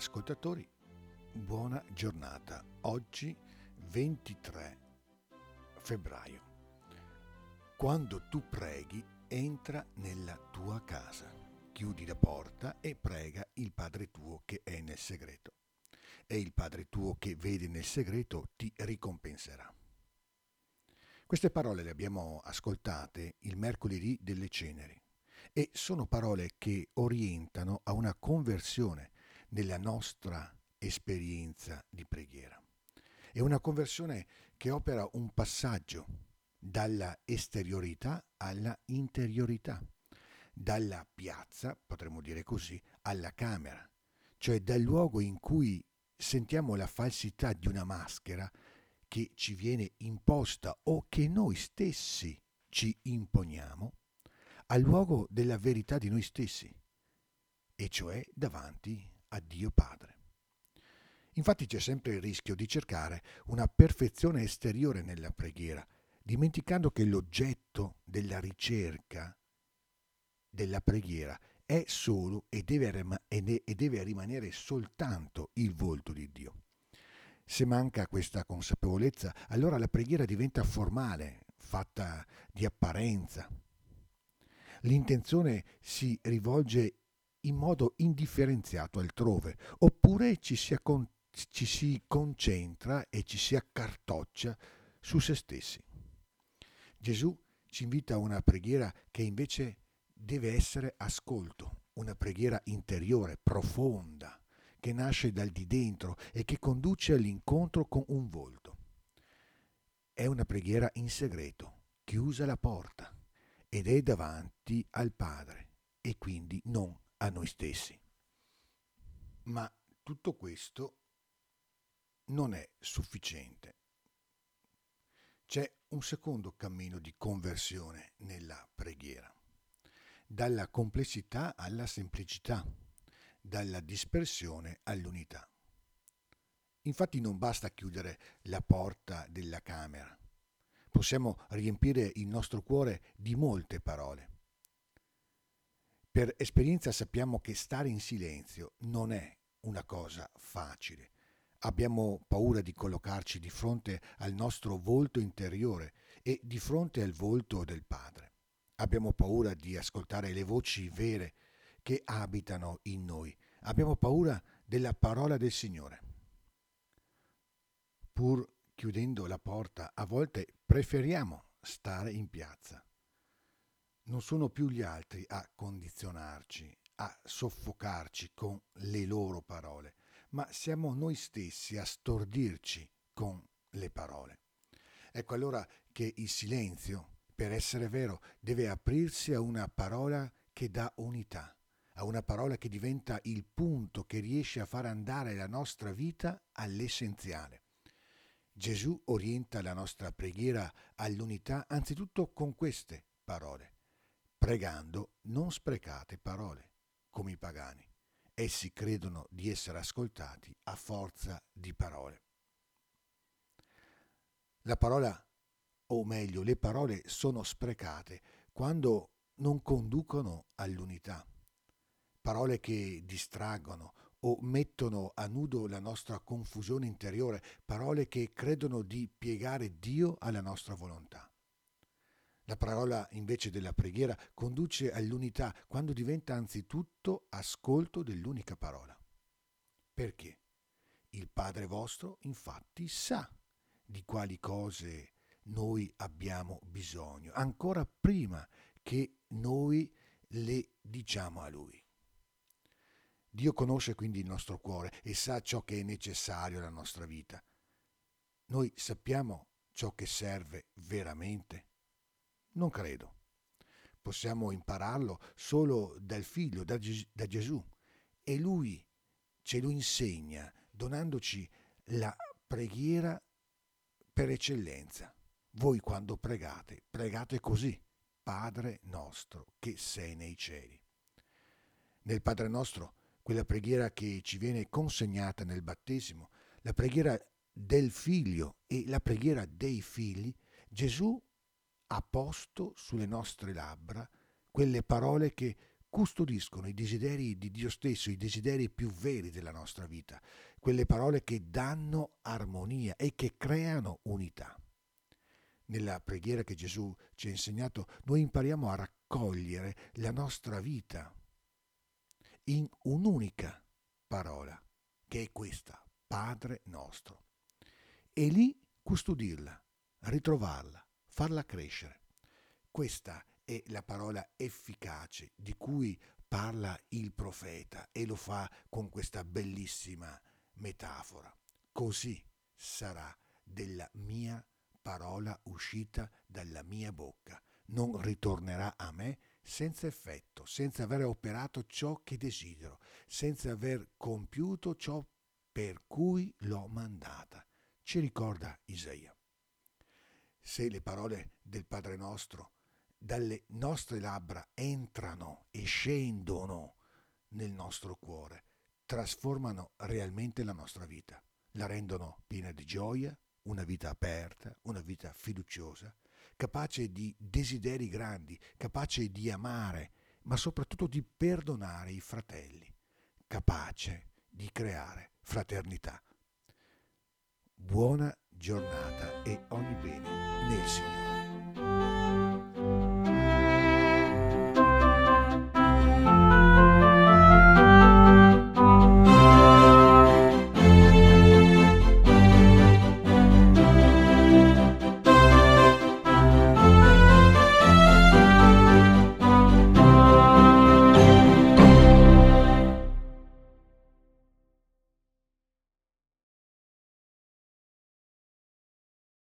ascoltatori, buona giornata. Oggi 23 febbraio. Quando tu preghi, entra nella tua casa, chiudi la porta e prega il Padre tuo che è nel segreto. E il Padre tuo che vede nel segreto ti ricompenserà. Queste parole le abbiamo ascoltate il mercoledì delle ceneri e sono parole che orientano a una conversione nella nostra esperienza di preghiera. È una conversione che opera un passaggio dalla esteriorità alla interiorità, dalla piazza, potremmo dire così, alla camera, cioè dal luogo in cui sentiamo la falsità di una maschera che ci viene imposta o che noi stessi ci imponiamo, al luogo della verità di noi stessi, e cioè davanti a Dio Padre. Infatti c'è sempre il rischio di cercare una perfezione esteriore nella preghiera, dimenticando che l'oggetto della ricerca della preghiera è solo e deve, e deve rimanere soltanto il volto di Dio. Se manca questa consapevolezza, allora la preghiera diventa formale, fatta di apparenza. L'intenzione si rivolge in modo indifferenziato altrove, oppure ci si, accon- ci si concentra e ci si accartoccia su se stessi. Gesù ci invita a una preghiera che invece deve essere ascolto, una preghiera interiore, profonda, che nasce dal di dentro e che conduce all'incontro con un volto. È una preghiera in segreto, chiusa la porta ed è davanti al Padre e quindi non a noi stessi. Ma tutto questo non è sufficiente. C'è un secondo cammino di conversione nella preghiera, dalla complessità alla semplicità dalla dispersione all'unità. Infatti non basta chiudere la porta della camera, possiamo riempire il nostro cuore di molte parole. Per esperienza sappiamo che stare in silenzio non è una cosa facile. Abbiamo paura di collocarci di fronte al nostro volto interiore e di fronte al volto del Padre. Abbiamo paura di ascoltare le voci vere che abitano in noi. Abbiamo paura della parola del Signore. Pur chiudendo la porta, a volte preferiamo stare in piazza. Non sono più gli altri a condizionarci, a soffocarci con le loro parole, ma siamo noi stessi a stordirci con le parole. Ecco allora che il silenzio, per essere vero, deve aprirsi a una parola che dà unità, a una parola che diventa il punto che riesce a far andare la nostra vita all'essenziale. Gesù orienta la nostra preghiera all'unità anzitutto con queste parole. Pregando non sprecate parole, come i pagani. Essi credono di essere ascoltati a forza di parole. La parola, o meglio, le parole sono sprecate quando non conducono all'unità parole che distraggono o mettono a nudo la nostra confusione interiore, parole che credono di piegare Dio alla nostra volontà. La parola invece della preghiera conduce all'unità quando diventa anzitutto ascolto dell'unica parola. Perché? Il Padre vostro infatti sa di quali cose noi abbiamo bisogno, ancora prima che noi le diciamo a Lui. Dio conosce quindi il nostro cuore e sa ciò che è necessario alla nostra vita. Noi sappiamo ciò che serve veramente? Non credo. Possiamo impararlo solo dal Figlio, da, Ges- da Gesù. E Lui ce lo insegna donandoci la preghiera per eccellenza. Voi quando pregate, pregate così. Padre nostro che sei nei cieli. Nel Padre nostro quella preghiera che ci viene consegnata nel battesimo, la preghiera del figlio e la preghiera dei figli, Gesù ha posto sulle nostre labbra quelle parole che custodiscono i desideri di Dio stesso, i desideri più veri della nostra vita, quelle parole che danno armonia e che creano unità. Nella preghiera che Gesù ci ha insegnato, noi impariamo a raccogliere la nostra vita in un'unica parola, che è questa, Padre nostro. E lì custodirla, ritrovarla, farla crescere. Questa è la parola efficace di cui parla il profeta e lo fa con questa bellissima metafora. Così sarà della mia parola uscita dalla mia bocca. Non ritornerà a me senza effetto, senza aver operato ciò che desidero, senza aver compiuto ciò per cui l'ho mandata. Ci ricorda Isaia. Se le parole del Padre nostro dalle nostre labbra entrano e scendono nel nostro cuore, trasformano realmente la nostra vita, la rendono piena di gioia, una vita aperta, una vita fiduciosa, capace di desideri grandi, capace di amare, ma soprattutto di perdonare i fratelli, capace di creare fraternità. Buona giornata e ogni bene nel Signore.